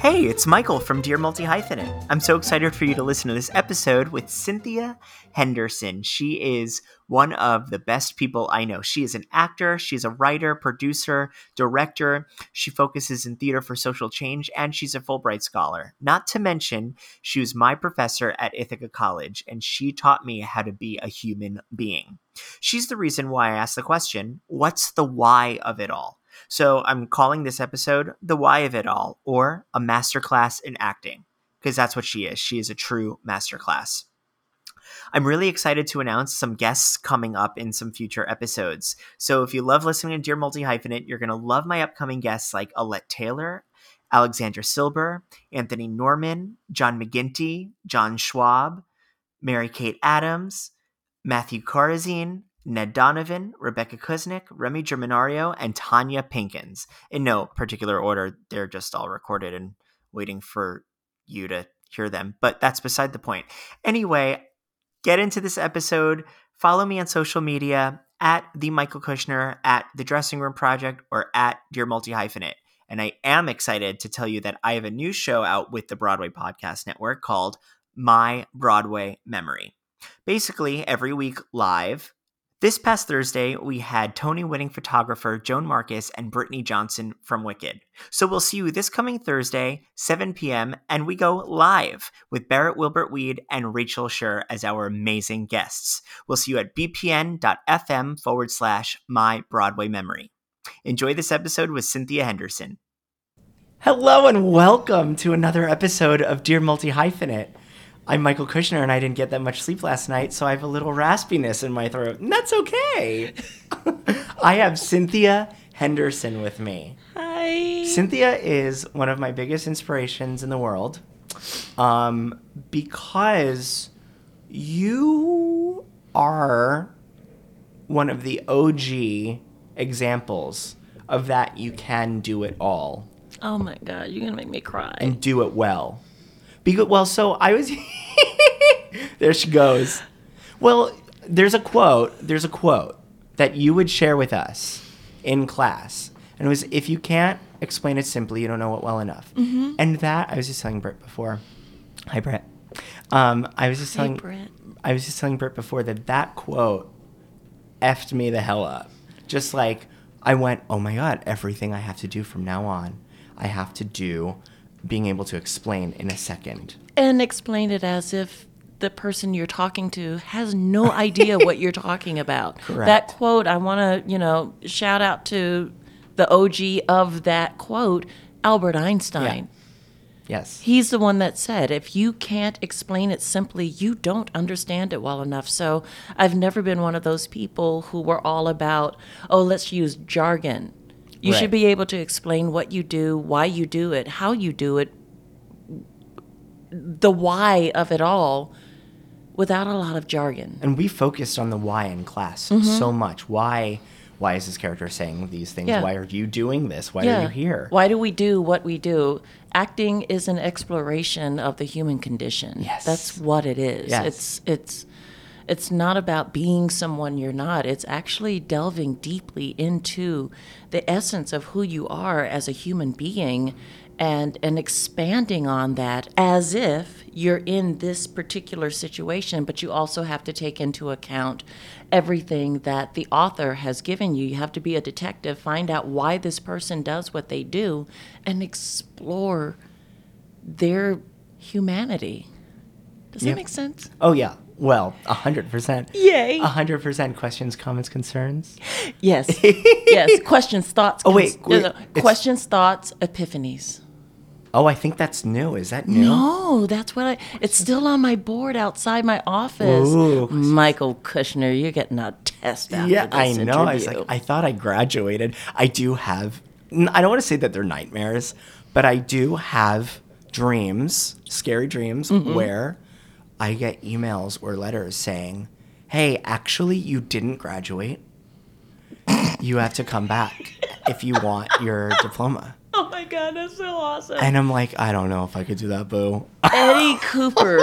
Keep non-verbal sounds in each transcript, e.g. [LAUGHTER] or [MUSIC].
Hey, it's Michael from Dear Multi Hyphenate. I'm so excited for you to listen to this episode with Cynthia Henderson. She is one of the best people I know. She is an actor, she's a writer, producer, director. She focuses in theater for social change, and she's a Fulbright scholar. Not to mention, she was my professor at Ithaca College, and she taught me how to be a human being. She's the reason why I asked the question what's the why of it all? So I'm calling this episode The Why of It All or a masterclass in acting because that's what she is. She is a true masterclass. I'm really excited to announce some guests coming up in some future episodes. So if you love listening to Dear Multi Hyphenate, you're going to love my upcoming guests like Alette Taylor, Alexandra Silber, Anthony Norman, John McGinty, John Schwab, Mary Kate Adams, Matthew Corazine, Ned Donovan, Rebecca Kuznick, Remy Germanario, and Tonya Pinkins. In no particular order, they're just all recorded and waiting for you to hear them. But that's beside the point. Anyway, get into this episode. Follow me on social media at the Michael Kushner, at the Dressing Room Project, or at Dear Multi Hyphenate. And I am excited to tell you that I have a new show out with the Broadway Podcast Network called My Broadway Memory. Basically, every week live, this past Thursday, we had Tony winning photographer Joan Marcus and Brittany Johnson from Wicked. So we'll see you this coming Thursday, 7 p.m., and we go live with Barrett Wilbert Weed and Rachel Schur as our amazing guests. We'll see you at bpn.fm forward slash my Broadway memory. Enjoy this episode with Cynthia Henderson. Hello and welcome to another episode of Dear Multi Hyphenate. I'm Michael Kushner and I didn't get that much sleep last night, so I have a little raspiness in my throat. And that's okay. [LAUGHS] I have Cynthia Henderson with me. Hi. Cynthia is one of my biggest inspirations in the world um, because you are one of the OG examples of that you can do it all Oh my god, you're gonna make me cry. and do it well. Because well, so I was [LAUGHS] there she goes. Well, there's a quote. There's a quote that you would share with us in class, and it was, "If you can't explain it simply, you don't know it well enough." Mm-hmm. And that I was just telling Britt before. Hi, Britt. Um, I was just Hey, telling. Britt. I was just telling Britt before that that quote effed me the hell up. Just like I went, oh my god, everything I have to do from now on, I have to do being able to explain in a second. and explain it as if the person you're talking to has no [LAUGHS] idea what you're talking about. Correct. That quote, I want to, you know, shout out to the OG of that quote, Albert Einstein. Yes. He's the one that said, if you can't explain it simply, you don't understand it well enough. So I've never been one of those people who were all about, oh, let's use jargon. You Right. should be able to explain what you do, why you do it, how you do it, the why of it all without a lot of jargon. And we focused on the why in class mm-hmm. so much. Why why is this character saying these things? Yeah. Why are you doing this? Why are you here? Why do we do what we do? Acting is an exploration of the human condition. Yes. That's what it is. Yes. It's it's it's not about being someone you're not. It's actually delving deeply into the essence of who you are as a human being and and expanding on that as if you're in this particular situation but you also have to take into account everything that the author has given you you have to be a detective find out why this person does what they do and explore their humanity does Yep. that make sense Oh yeah. Well, a hundred percent. Yay. A hundred percent. Questions, comments, concerns. yes [LAUGHS] yes questions thoughts Oh, wait, cons- wait, no, no, questions thoughts epiphanies Oh, I think that's new. Is that new? No, that's what I. It's still on my board outside my office. Ooh. Michael Kushner, you're getting a test after Yeah, this I know. I was like, I thought I graduated. I do have. I don't want to say that they're nightmares, but I do have dreams, scary dreams, Mm-hmm. where I get emails or letters saying, "Hey, actually, you didn't graduate. You have to come back if you want your diploma." oh my god, that's so awesome. And I'm like, I don't know if I could do that, boo. Eddie [LAUGHS] Cooper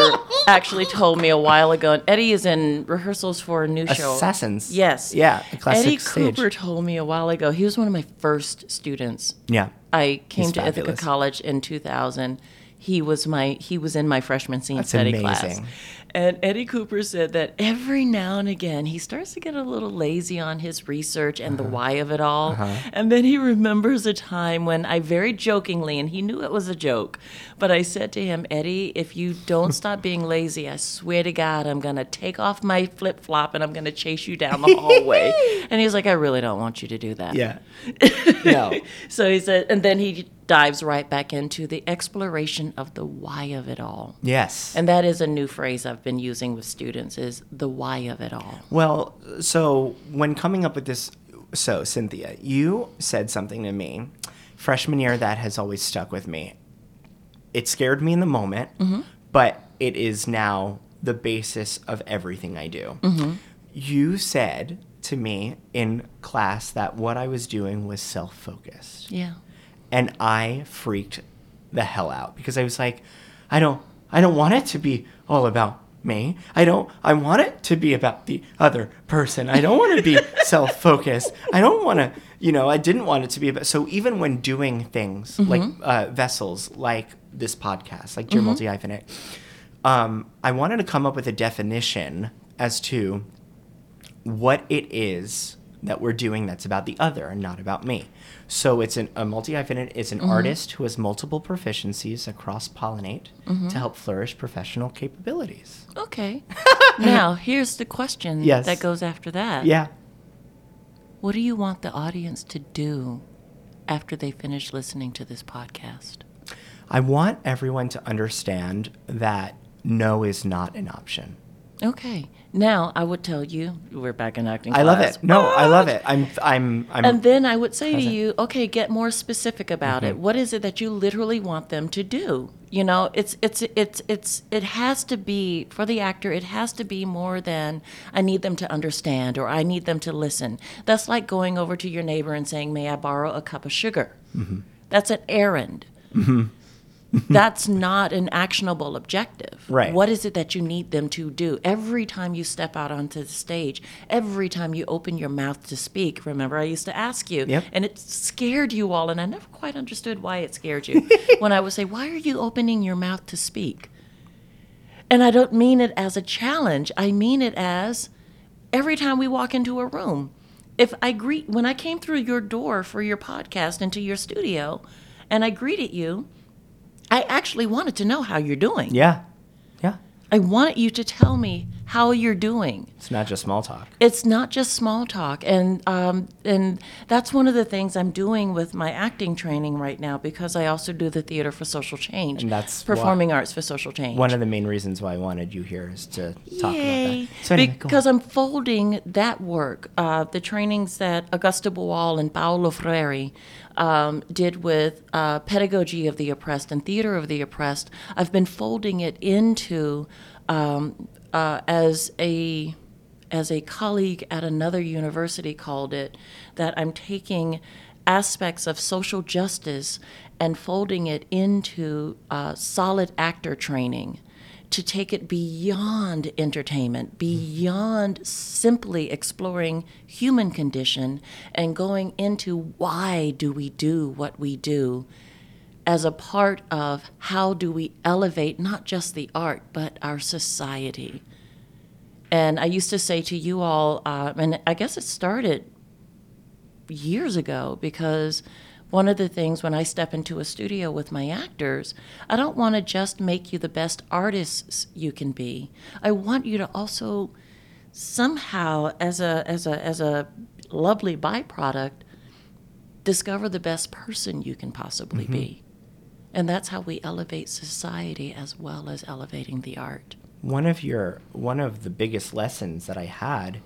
actually told me a while ago, and Eddie is in rehearsals for a new show. Assassins. Yes. Yeah, a classic Eddie stage. Cooper told me a while ago. He was one of my first students. Yeah. I came He's to Ithaca fabulous. College in 2000. He was my he was in my freshman scene That's study class. And Eddie Cooper said that every now and again he starts to get a little lazy on his research and Uh-huh. the why of it all. And then he remembers a time when I very jokingly, and he knew it was a joke, but I said to him, Eddie, if you don't [LAUGHS] stop being lazy, I swear to God, I'm going to take off my flip flop and I'm going to chase you down the hallway. [LAUGHS] and he was like, I really don't want you to do that. Yeah. [LAUGHS] no. So he said, and then he dives right back into the exploration of the why of it all. Yes. And that is a new phrase I've been using with students is the why of it all. Well, so when coming up with this, so Cynthia, you said something to me freshman year that has always stuck with me. It scared me in the moment, mm-hmm. but it is now the basis of everything I do. Mm-hmm. You said to me in class that what I was doing was self focused. Yeah. And I freaked the hell out because I was like, I don't, I don't want it to be all about me. I don't, I want it to be about the other person. I don't want to be [LAUGHS] self-focused. I don't want to, you know, I didn't want it to be about. So even when doing things like uh, vessels, like this podcast, like Dear Multi Hyphenate, um, I wanted to come up with a definition as to what it is that we're doing that's about the other and not about me. So it's an, a multi hyphenate is an mm-hmm. artist who has multiple proficiencies across pollinate mm-hmm. to help flourish professional capabilities. Okay. [LAUGHS] now, here's the question Yes. that goes after that. Yeah. What do you want the audience to do after they finish listening to this podcast? I want everyone to understand that no is not an option. Okay. Now, I would tell you, we're back in acting I love it. No, I love it. I'm I'm I'm And then I would say Present. to you, okay, get more specific about Mm-hmm. it. What is it that you literally want them to do? You know, it's it's it's it's it has to be for the actor. It has to be more than I need them to understand or I need them to listen. That's like going over to your neighbor and saying, "May I borrow a cup of sugar?" Mm-hmm. That's an errand. [LAUGHS] That's not an actionable objective. Right. What is it that you need them to do every time you step out onto the stage? Every time you open your mouth to speak. Remember, I used to ask you, Yep. and it scared you all, and I never quite understood why it scared you. [LAUGHS] when I would say, "Why are you opening your mouth to speak?" And I don't mean it as a challenge. I mean it as every time we walk into a room. If I greet when I came through your door for your podcast into your studio, and I greeted you, I actually wanted to know how you're doing. yeah. Yeah. I want you to tell me how you're doing. It's not just small talk. It's not just small talk, and um, and that's one of the things I'm doing with my acting training right now because I also do the theater for social change, And that's performing arts for social change. One of the main reasons why I wanted you here is to talk Yay. about that. So anyway, because. I'm folding that work, uh, the trainings that Augusto Boal and Paulo Freire um, did with uh, pedagogy of the oppressed and theater of the oppressed. I've been folding it into um, uh, as a as a colleague at another university called it that I'm taking aspects of social justice and folding it into uh, solid actor training to take it beyond entertainment, beyond simply exploring human condition and going into why do we do what we do as a part of how do we elevate not just the art but our society. And I used to say to you all, uh, and I guess it started years ago because one of the things when I step into a studio with my actors, I don't want to just make you the best artists you can be. I want you to also somehow as a as a as a lovely byproduct discover the best person you can possibly Mm-hmm. be. And that's how we elevate society as well as elevating the art. one of your one of the biggest lessons that I had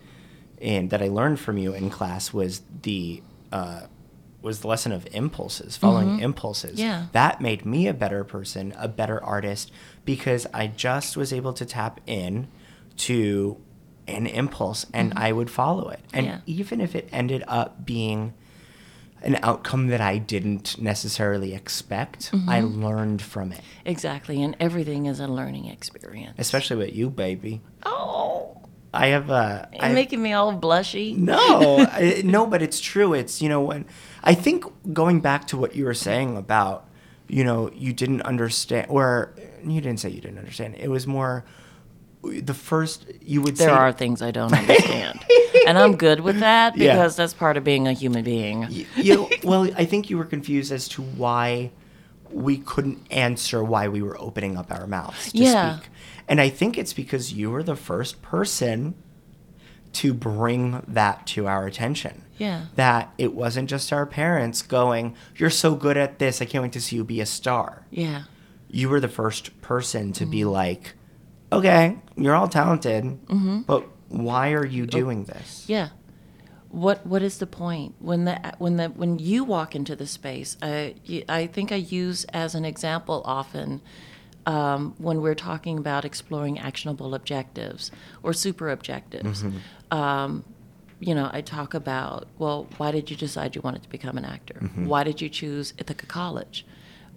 and that I learned from you in class was the uh, was the lesson of impulses, following impulses. Mm-hmm. Yeah. That made me a better person, a better artist, because I just was able to tap in to an impulse and I would follow it. And Mm-hmm. Yeah. even if it ended up being an outcome that I didn't necessarily expect, I Mm-hmm. learned from it. Exactly, and everything is a learning experience. Especially with you, baby. oh, I have a. you're I- making me all blushy. no, [LAUGHS] I, no, but it's true. It's you know when I think going back to what you were saying about you know you didn't understand or you didn't say you didn't understand. It was more the first you would There say are things I don't understand, and I'm good with that [LAUGHS] Yeah. because that's part of being a human being. you, you well I think you were confused as to why we couldn't answer why we were opening up our mouths to Yeah. speak. And I think it's because you were the first person to bring that to our attention. Yeah. That it wasn't just our parents going, You're so good at this, I can't wait to see you be a star. Yeah, You were the first person to Mm-hmm. be like, Okay, you're all talented, Mm-hmm. but why are Oh. you doing this? yeah. What What is the point when the when the when you walk into the space? I I think I use as an example often. Um, when we're talking about exploring actionable objectives or super objectives, um, you know, I talk about, well, why did you decide you wanted to become an actor? Why did you choose Ithaca College?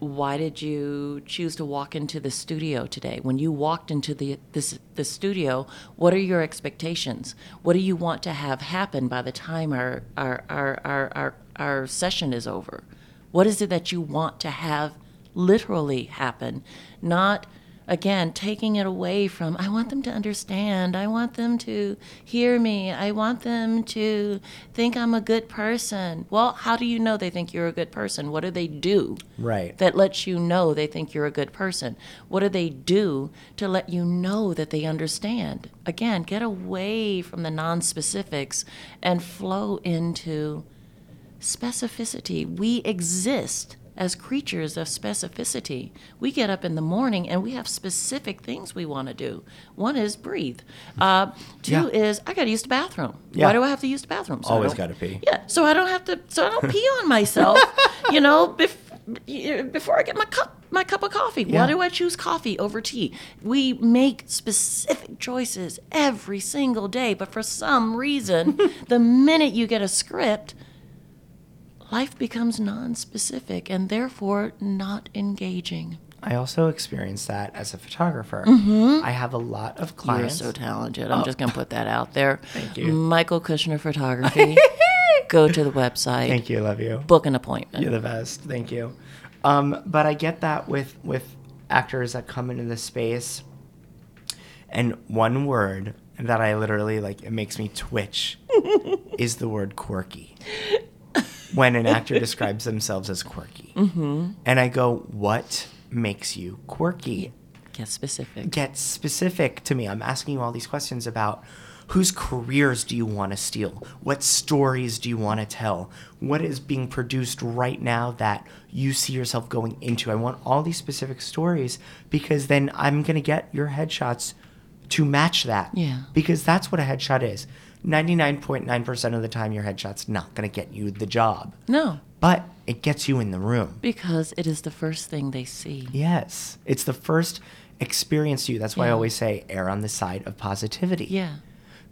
Why did you choose to walk into the studio today? When you walked into the this the studio, what are your expectations? What do you want to have happen by the time our our our our, our, our session is over? What is it that you want to have literally happen? Not again taking it away from i want them to understand. I want them to hear me. I want them to think i'm a good person. Well how do you know they think you're a good person? What do they do Right. that lets you know they think you're a good person? What do they do to let you know that they understand? Again get away from the non-specifics and flow into specificity. We exist as creatures of specificity. We get up in the morning and we have specific things we want to do. One is breathe. Uh, two Yeah. is I got to use the bathroom. Yeah. Why do I have to use the bathroom? I Always gotta pee. Yeah, so I don't have to. So I don't pee on myself. you know, [LAUGHS] bef- before I get my cup. My cup of coffee. Yeah. Why do I choose coffee over tea? We make specific choices every single day, but for some reason, [LAUGHS] the minute you get a script, life becomes non-specific and therefore not engaging. I also experienced that as a photographer. I have a lot of clients. You're so talented. I'm just going to put that out there. Thank you. Michael Kushner Photography. [LAUGHS] Go to the website. Thank you, love you. Book an appointment. You're the best. Thank you. Um, but I get that with with actors that come into the space, and one word that I literally like it makes me twitch [LAUGHS] is the word quirky. When an actor [LAUGHS] describes themselves as quirky, mm-hmm. and I go, "What makes you quirky?" Get specific. get specific to me. I'm asking you all these questions about whose careers do you want to steal? What stories do you want to tell? What is being produced right now that you see yourself going into? I want all these specific stories because then I'm going to get your headshots to match that. Yeah. Because that's what a headshot is. 99.9% of the time, your headshot's not going to get you the job, No, but it gets you in the room. because it is the first thing they see. Yes. It's the first experience you. That's why I always say err on the side of positivity. Yeah.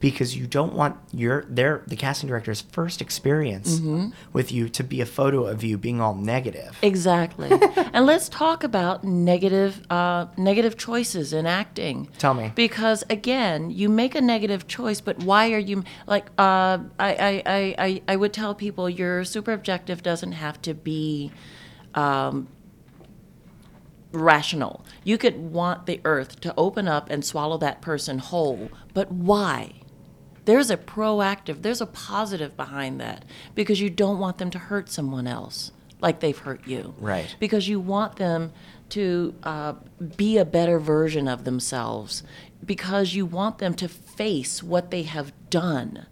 Because you don't want your their the casting director's first experience Mm-hmm. with you to be a photo of you being all negative. Exactly. [LAUGHS] and let's talk about negative uh, negative choices in acting. Tell me. Because again, you make a negative choice, but why are you like? Uh, I, I, I, I I would tell people your super objective doesn't have to be. Um, rational. You could want the earth to open up and swallow that person whole, but why? There's a proactive, there's a positive behind that because you don't want them to hurt someone else like they've hurt you. Right. Because you want them to uh, be a better version of themselves because you want them to face what they have done.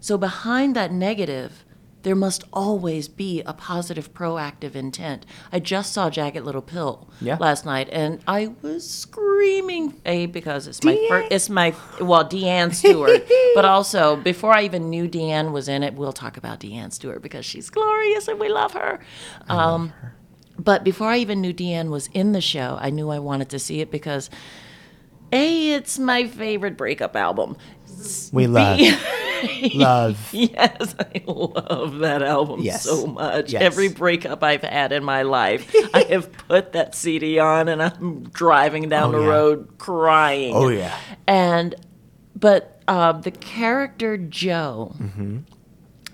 So behind that negative, there must always be a positive, proactive intent. I just saw Jagged Little Pill Yeah. last night, and I was screaming. A because it's my first, it's my well, Deanne Stewart, [LAUGHS] but also before I even knew Deanne was in it, we'll talk about Deanne Stewart because she's glorious and we love her. Um, But before I even knew Deanne was in the show, I knew I wanted to see it because a it's my favorite breakup album. We love, [LAUGHS] love. Yes, I love that album Yes. so much. Yes. Every breakup I've had in my life, I have [LAUGHS] put that CD on and I'm driving down Oh, the yeah. road crying. Oh yeah. And, but uh, the character Jo Mm-hmm.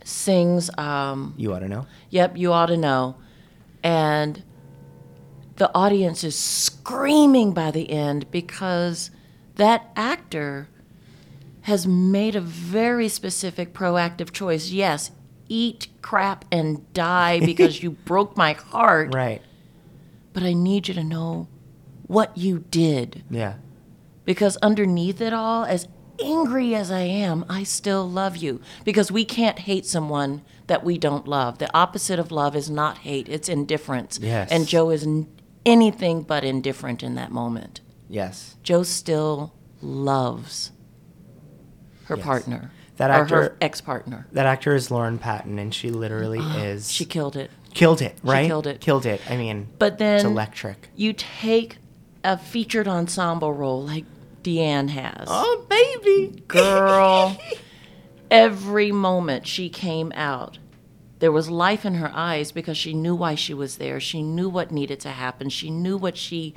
sings, um, You ought to know. Yep, you ought to know. And the audience is screaming by the end because that actor has made a very specific proactive choice. Yes, eat crap and die [LAUGHS] because you broke my heart, Right. but I need you to know what you did. Yeah. Because underneath it all, as angry as I am, I still love you. Because we can't hate someone that we don't love. The opposite of love is not hate, it's indifference. Yes. And Jo is n- anything but indifferent in that moment. Yes. Jo still loves her partner. That or actor- her ex partner. That actor is Lauren Patton, and she literally ah, is. She killed it. killed it, right? killed it. Killed it. I mean, But then it's electric. you take a featured ensemble role like Deanne has. Oh, baby. girl. [LAUGHS] Every moment she came out, there was life in her eyes because she knew why she was there. She knew what needed to happen. She knew what she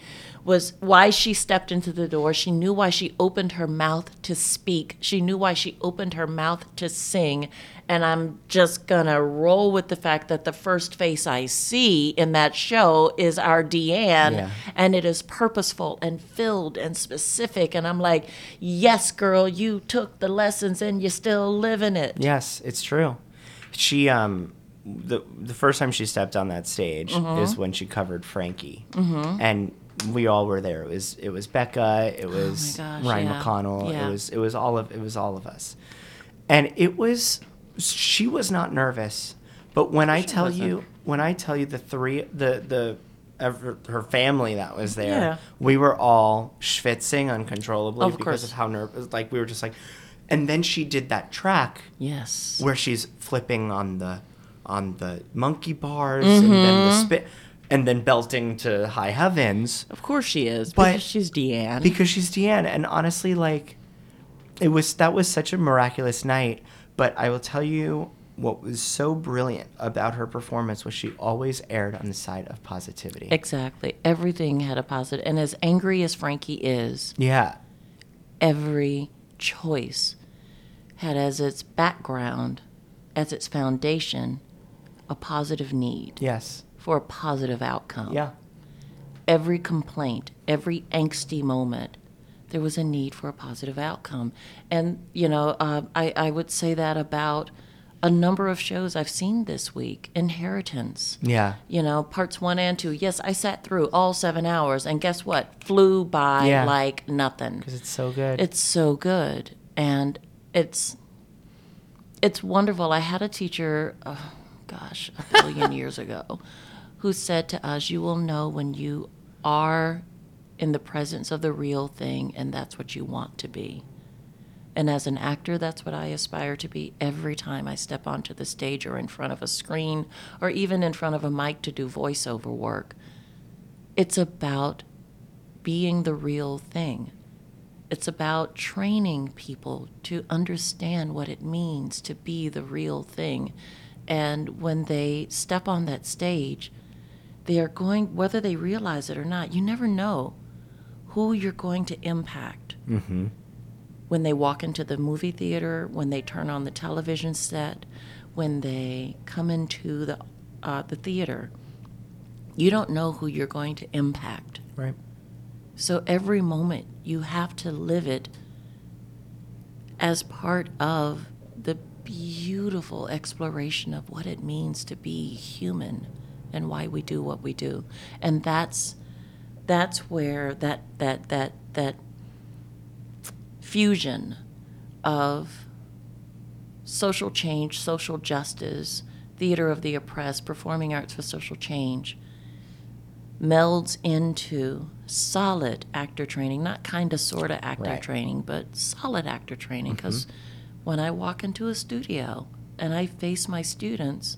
was, why she stepped into the door. She knew why she opened her mouth to speak. She knew why she opened her mouth to sing. And I'm just gonna roll with the fact that the first face I see in that show is our Deanne Yeah. and it is purposeful and filled and specific and i'm like yes girl you took the lessons and you're still living it Yes, it's true. She um the the first time she stepped on that stage Mm-hmm. is when she covered Frankie, mm-hmm. and we all were there. It was it was Becca, it was Oh gosh, Ryan yeah. McConnell, Yeah. it was it was all of it was all of us, and it was she was not nervous, but when I tell you when I tell you the three the the ever, her family that was there, Yeah. we were all schwitzing uncontrollably Of because course. of how nervous. Like we were just like, and then she did that track yes where she's flipping on the on the monkey bars and then Mm-hmm. the spit and then belting to high heavens of course she is But- because she's deanne because she's Deanne and honestly like it was that was such a miraculous night but I will tell you what was so brilliant about her performance was she always aired on the side of positivity. exactly everything had a positive and as angry as frankie is yeah. every choice had as its background as its foundation a positive need Yes. For a positive outcome Yeah. every complaint, every angsty moment, there was a need for a positive outcome. And, you know, uh, I, I would say that about a number of shows I've seen this week. Inheritance. Yeah. You know, parts one and two. Yes, I sat through all seven hours, and guess what? Flew by Yeah. like nothing. Cuz it's so good. It's so good, and it's it's wonderful. I had a teacher, oh, gosh, a billion [LAUGHS] years ago, who said to us, "You will know when you are in the presence of the real thing, and that's what you want to be." And as an actor, that's what I aspire to be every time I step onto the stage or in front of a screen or even in front of a mic to do voiceover work. It's about being the real thing. It's about training people to understand what it means to be the real thing. And when they step on that stage, they are going, whether they realize it or not, you never know who you're going to impact. When they walk into the movie theater, when they turn on the television set, when they come into the, uh, the theater, you don't know who you're going to impact Right. So every moment you have to live it as part of the beautiful exploration of what it means to be human and why we do what we do. And that's that's where that that that that fusion of social change, social justice, theater of the oppressed, performing arts for social change melds into solid actor training, not kind of sort of actor Right. training, but solid actor training. Mm-hmm. Because when I walk into a studio and I face my students,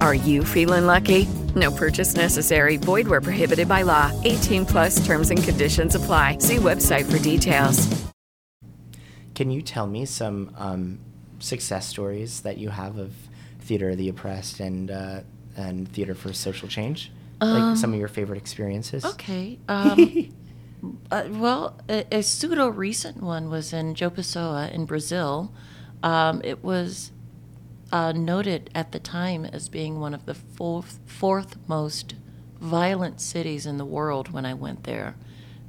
Are you feeling lucky? No purchase necessary. Void where prohibited by law. 18 plus terms and conditions apply. See website for details. Can you tell me some um, success stories that you have of theater of the oppressed and uh, and theater for social change? like some of your favorite experiences. Okay. Um, [LAUGHS] uh, well, a, a pseudo recent one was in Joe Pessoa in Brazil. Um, it was uh, noted at the time as being one of the fourth, fourth most violent cities in the world when I went there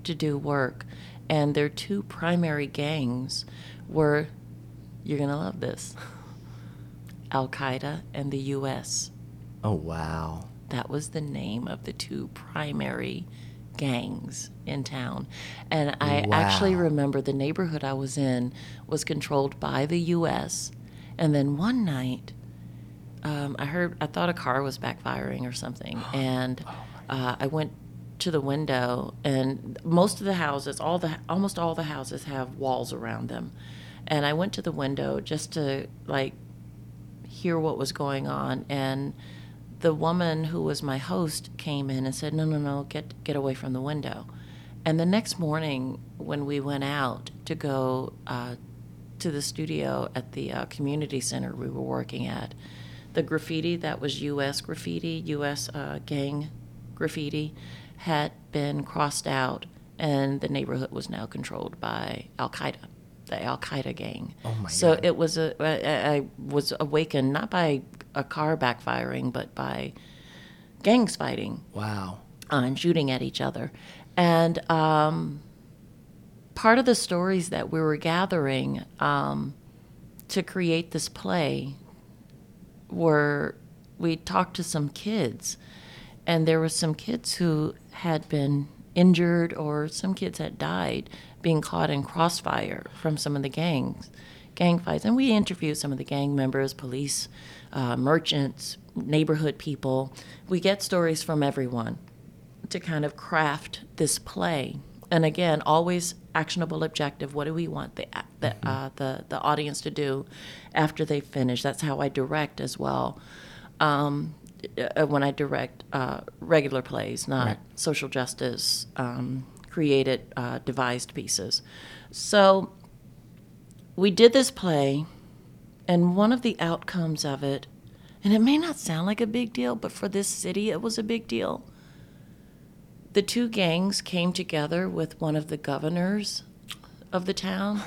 to do work. And their two primary gangs were, you're going to love this, [LAUGHS] Al Qaeda and the U.S. Oh wow. That was the name of the two primary gangs in town. And I actually remember the neighborhood I was in was controlled by the US. And then one night, um, I heard, I thought a car was backfiring or something. [GASPS] And uh, I went to the window, and most of the houses, all the, almost all the houses have walls around them. And I went to the window just to like hear what was going on and the woman who was my host came in and said no no no get get away from the window and the next morning when we went out to go uh, to the studio at the uh, community center we were working at the graffiti that was us graffiti us uh, gang graffiti had been crossed out and the neighborhood was now controlled by al-qaeda the al-qaeda gang Oh my so God. it was a I, I was awakened not by a car backfiring but by gangs fighting Wow. uh, and shooting at each other and um, part of the stories that we were gathering um, to create this play were we talked to some kids and there were some kids who had been injured or some kids had died being caught in crossfire from some of the gangs gang fights. And we interviewed some of the gang members police uh, merchants neighborhood people. We get stories from everyone to kind of craft this play and again always actionable objective. What do we want the the, uh, the the audience to do after they finish? That's how i direct as well. Um, uh, when i direct uh, regular plays not Right. social justice um, created uh, devised pieces. So we did this play and one of the outcomes of it and it may not sound like a big deal but for this city it was a big deal the two gangs came together with one of the governors of the town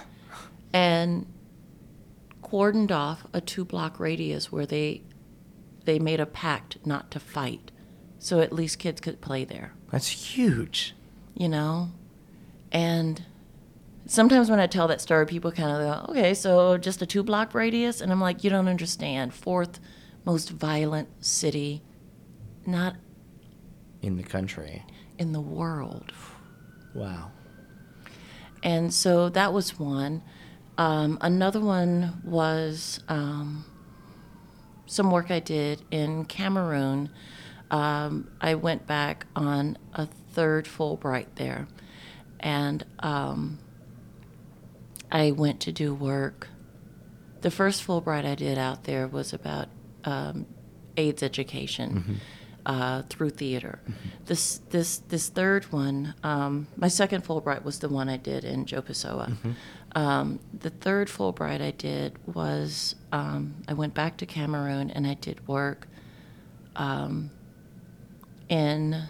and cordoned off a two block radius where they they made a pact not to fight. So at least kids could play there. That's huge. you know? And sometimes when i tell that story people kind of go okay so just a two block radius? And i'm like you don't understand. Fourth most violent city not In the country. In the world Wow. And so that was one. Um, another one was um, some work I did in Cameroon. Um, I went back on a third Fulbright there, and um, I went to do work. The first Fulbright I did out there was about um, AIDS education uh, through theater. This this this third one, um, my second Fulbright was the one I did in Joe Pessoa. Um, the third Fulbright I did was um, I went back to Cameroon and I did work um, in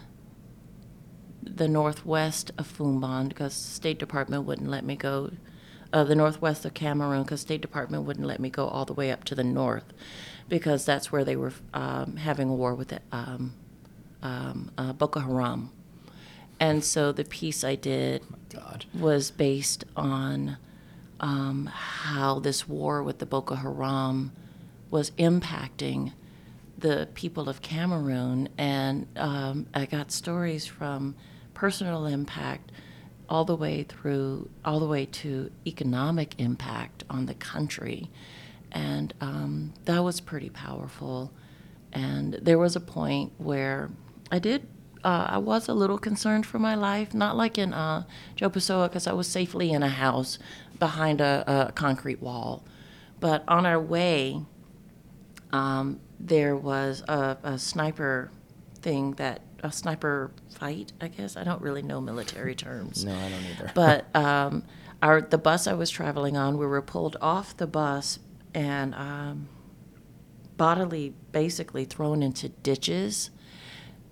the northwest of Fumban because the State Department wouldn't let me go. Uh, the northwest of Cameroon because State Department wouldn't let me go all the way up to the north because that's where they were um, having a war with the, um, um, uh, Boko Haram. And so the piece I did was based on um, how this war with the Boko Haram was impacting the people of Cameroon. And um, I got stories from personal impact all the way through, all the way to economic impact on the country. And um, that was pretty powerful. And there was a point where I did, uh, I was a little concerned for my life, not like in uh, Joe Pessoa, because I was safely in a house behind a, a concrete wall. But on our way, um, there was a, a sniper thing that, a sniper fight, I guess. I don't really know military terms. No, I don't either. But [LAUGHS] um, our the bus I was traveling on, we were pulled off the bus and um, bodily, basically thrown into ditches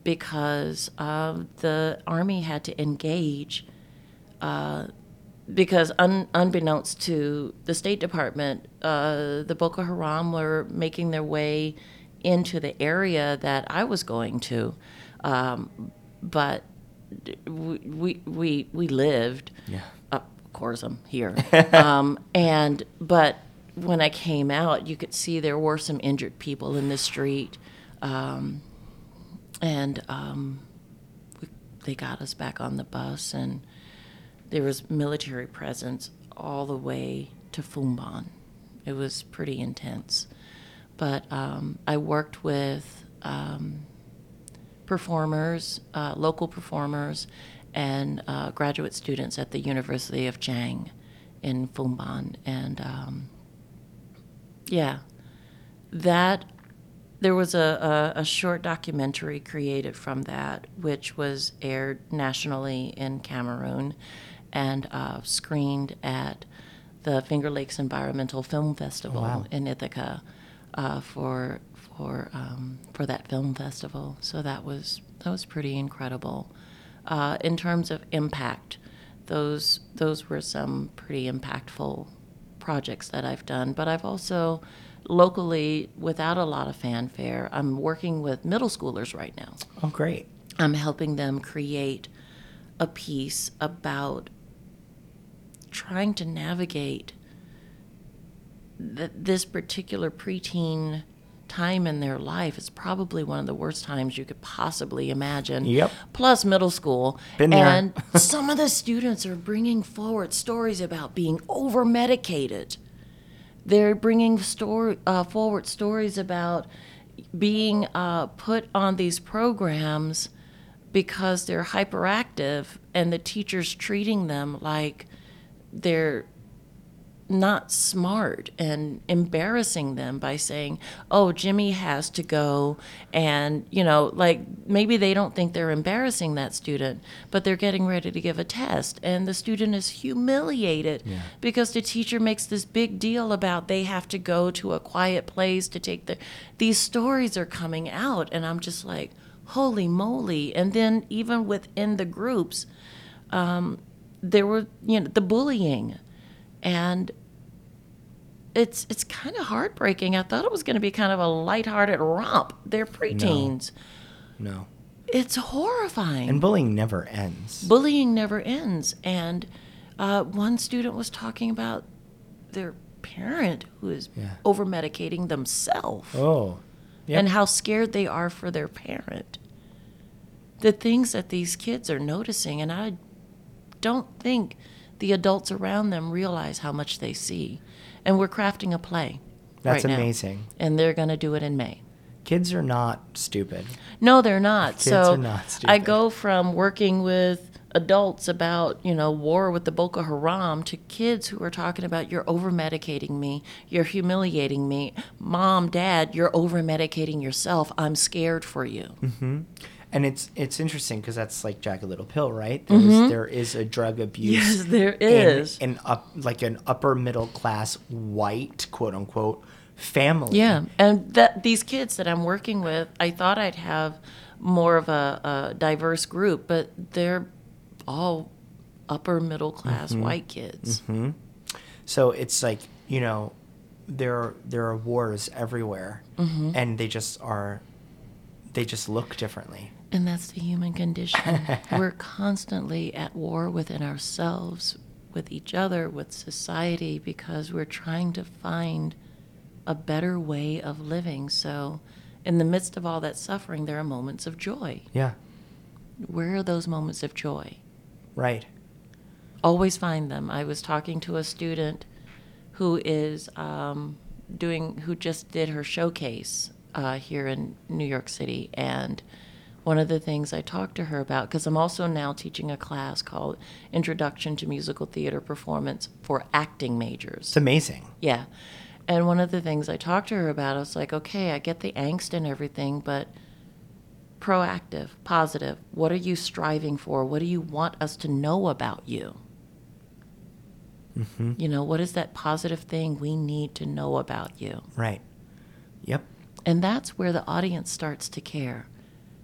because uh, the army had to engage. Uh, because un, unbeknownst to the State Department, uh, the Boko Haram were making their way into the area that I was going to, um, but we we we, lived. Yeah. Of course, I'm here. [LAUGHS] um, and but when I came out, you could see there were some injured people in the street, um, and um, we, they got us back on the bus, and there was military presence all the way to Fumban. It was pretty intense, but um, I worked with um, performers, uh, local performers, and uh, graduate students at the University of Dschang in Fumban, and um, yeah, that there was a, a, a short documentary created from that, which was aired nationally in Cameroon and uh, screened at the Finger Lakes Environmental Film Festival wow. in Ithaca uh, for for um, for that film festival. So that was that was pretty incredible. Uh, in terms of impact, those those were some pretty impactful projects that I've done. But I've also locally, without a lot of fanfare, I'm working with middle schoolers right now. Oh, great. I'm helping them create a piece about trying to navigate th- this particular preteen time in their life. is probably one of the worst times you could possibly imagine. Yep. Plus middle school. Been there. And [LAUGHS] some of the students are bringing forward stories about being over medicated. They're bringing story, uh, forward stories about being uh, put on these programs because they're hyperactive and the teacher's treating them like they're not smart and embarrassing them by saying, "Oh, Jimmy has to go," and you know, like maybe they don't think they're embarrassing that student, but they're getting ready to give a test, and the student is humiliated Yeah. because the teacher makes this big deal about they have to go to a quiet place to take the. These stories are coming out, and I'm just like, "Holy moly!" And then even within the groups, um, there were you know the bullying and it's it's kind of heartbreaking. I thought it was going to be kind of a lighthearted romp. They're preteens. No. It's horrifying. And bullying never ends. Bullying never ends. And uh, one student was talking about their parent who is Yeah. over medicating themselves Oh. Yep. and how scared they are for their parent. The things that these kids are noticing, and I don't think the adults around them realize how much they see. And we're crafting a play. That's right amazing. And they're going to do it in May. Kids are not stupid. No, they're not. Kids so are not stupid. I go from working with adults about, you know, war with the Boko Haram to kids who are talking about you're over medicating me, you're humiliating me. Mom, dad, you're over medicating yourself. I'm scared for you. hmm And it's it's interesting because that's like Jagged Little Pill, right? There's, Mhm. there is a drug abuse. Yes, there in- in up like an upper middle class white quote unquote family. Yeah, and that these kids that I'm working with, I thought I'd have more of a, a diverse group, but they're all upper middle class Mhm. white kids. hmm So it's like you know, there there are wars everywhere, Mhm. and they just are, they just look differently. And that's the human condition. [LAUGHS] We're constantly at war within ourselves, with each other, with society, because we're trying to find a better way of living. So, in the midst of all that suffering, there are moments of joy. Yeah. Where are those moments of joy? Right. Always find them. I was talking to a student who is um, doing, who just did her showcase uh, here in New York City, and one of the things I talked to her about, because I'm also now teaching a class called Introduction to Musical Theater Performance for acting majors. It's amazing. Yeah. And one of the things I talked to her about, I was like, okay, I get the angst and everything, but proactive, positive. What are you striving for? What do you want us to know about you? hmm You know, what is that positive thing we need to know about you? Right. Yep. And that's where the audience starts to care.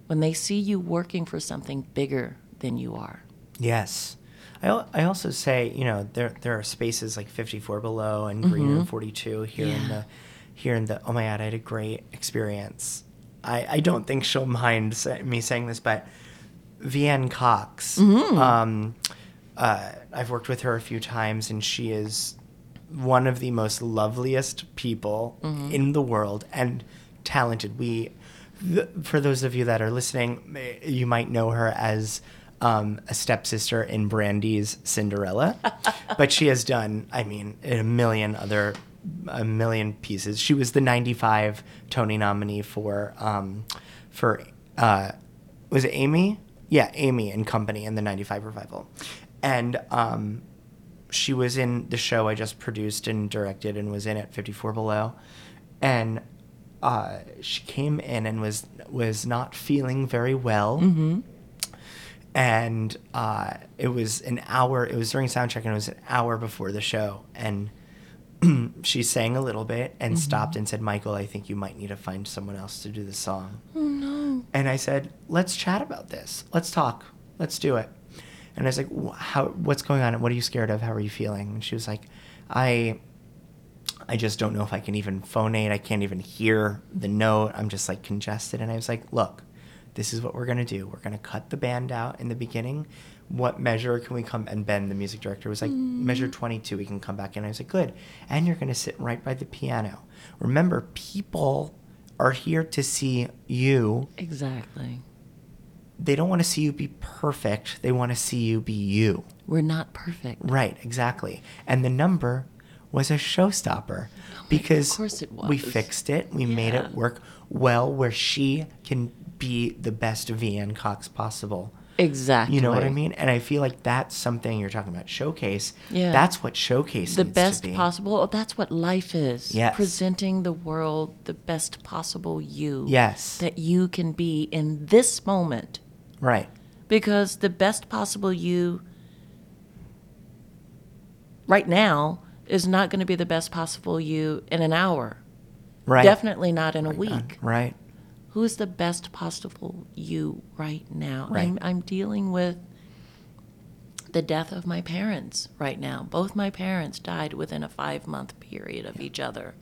When they see you working for something bigger than you are. Yes. I, I also say, you know, there there are spaces like 54 Below and Green Room Mhm. 42 here in the here in the oh my god, I had a great experience. I, I don't think she'll mind me saying this, but Veanne Cox, Mhm. um, uh, I've worked with her a few times, and she is one of the most loveliest people Mhm. in the world and talented. We, th- for those of you that are listening, you might know her as um, a stepsister in Brandy's Cinderella, [LAUGHS] but she has done, I mean, a million other, a million pieces. She was the '95 Tony nominee for, um, for, uh, was it Amy? Yeah, Amy and Company in the '95 revival, and um, she was in the show I just produced and directed and was in at 54 Below. And uh, she came in and was was not feeling very well. Mhm. And uh, it was an hour, it was during sound check and it was an hour before the show. And [CLEARS THROAT] she sang a little bit and Mhm. stopped and said, Michael, I think you might need to find someone else to do the song. Oh no. And I said, "Let's chat about this. Let's talk. Let's do it." And I was like, "How? What's going on? What are you scared of? How are you feeling?" And she was like, "I, I just don't know if I can even phonate. I can't even hear the note. I'm just like congested." And I was like, "Look, this is what we're gonna do. We're gonna cut the band out in the beginning. What measure can we come?" And Ben, the music director, was like, mm-hmm. "Measure 22. We can come back in." I was like, "Good." And you're gonna sit right by the piano. Remember, people are here to see you Exactly. they don't want to see you be perfect. They want to see you be you. We're not perfect. Right, exactly. And the number was a showstopper because course it we fixed it. We made it work well where she can be the best Veanne Cox possible. Exactly. You know what I mean? And I feel like that's something you're talking about showcase. Yeah. That's what showcase the best be. possible. oh, That's what life is. Yes. Presenting the world the best possible you. Yes. That you can be in this moment. Right. Because the best possible you right now is not going to be the best possible you in an hour. Right. Definitely not in a week. Right. Who is the best possible you right now? Right. I'm, I'm dealing with the death of my parents right now. Both my parents died within a five month period of each other.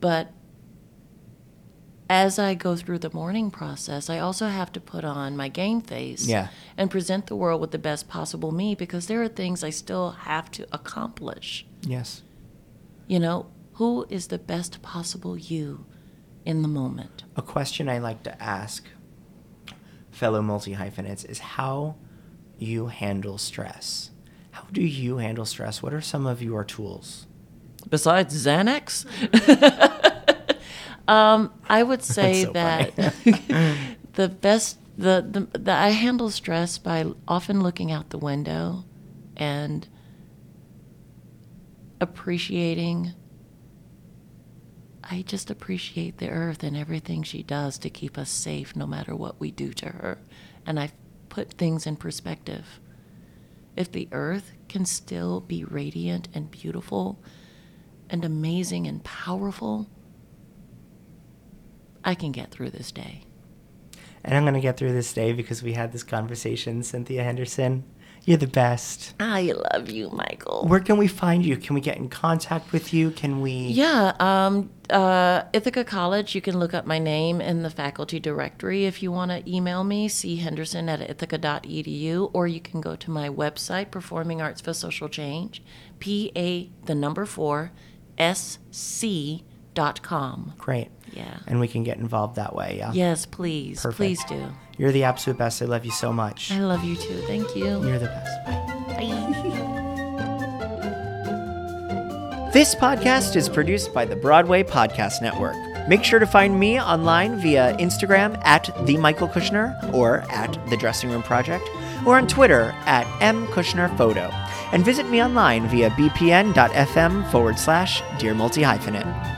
But as I go through the mourning process, I also have to put on my game face Yeah. and present the world with the best possible me because there are things I still have to accomplish. Yes. You know, who is the best possible you in the moment? A question I like to ask fellow multi hyphenates is how you handle stress. How do you handle stress? What are some of your tools? Besides Xanax? [LAUGHS] um, I would say so that [LAUGHS] the best, the, the, the, I handle stress by often looking out the window and appreciating. I just appreciate the earth and everything she does to keep us safe no matter what we do to her. And I put things in perspective. If the earth can still be radiant and beautiful and amazing and powerful, I can get through this day. And I'm going to get through this day because we had this conversation, Cynthia Henderson. You're the best. I love you, Michael. Where can we find you? Can we get in contact with you? Can we? Yeah, um, uh, Ithaca College. You can look up my name in the faculty directory if you want to email me, henderson at ithaca.edu, or you can go to my website, Performing Arts for Social Change, P A the number four S C dot com. Great. Yeah. And we can get involved that way. Yeah. Yes, please. Perfect. Please do. You're the absolute best. I love you so much. I love you too. Thank you. You're the best. Bye. [LAUGHS] This podcast is produced by the Broadway Podcast Network. Make sure to find me online via Instagram at the Michael Kushner or at the Dressing Room Project or on Twitter at mkushnerphoto. And visit me online via bpn.fm forward slash dear multi hyphenate.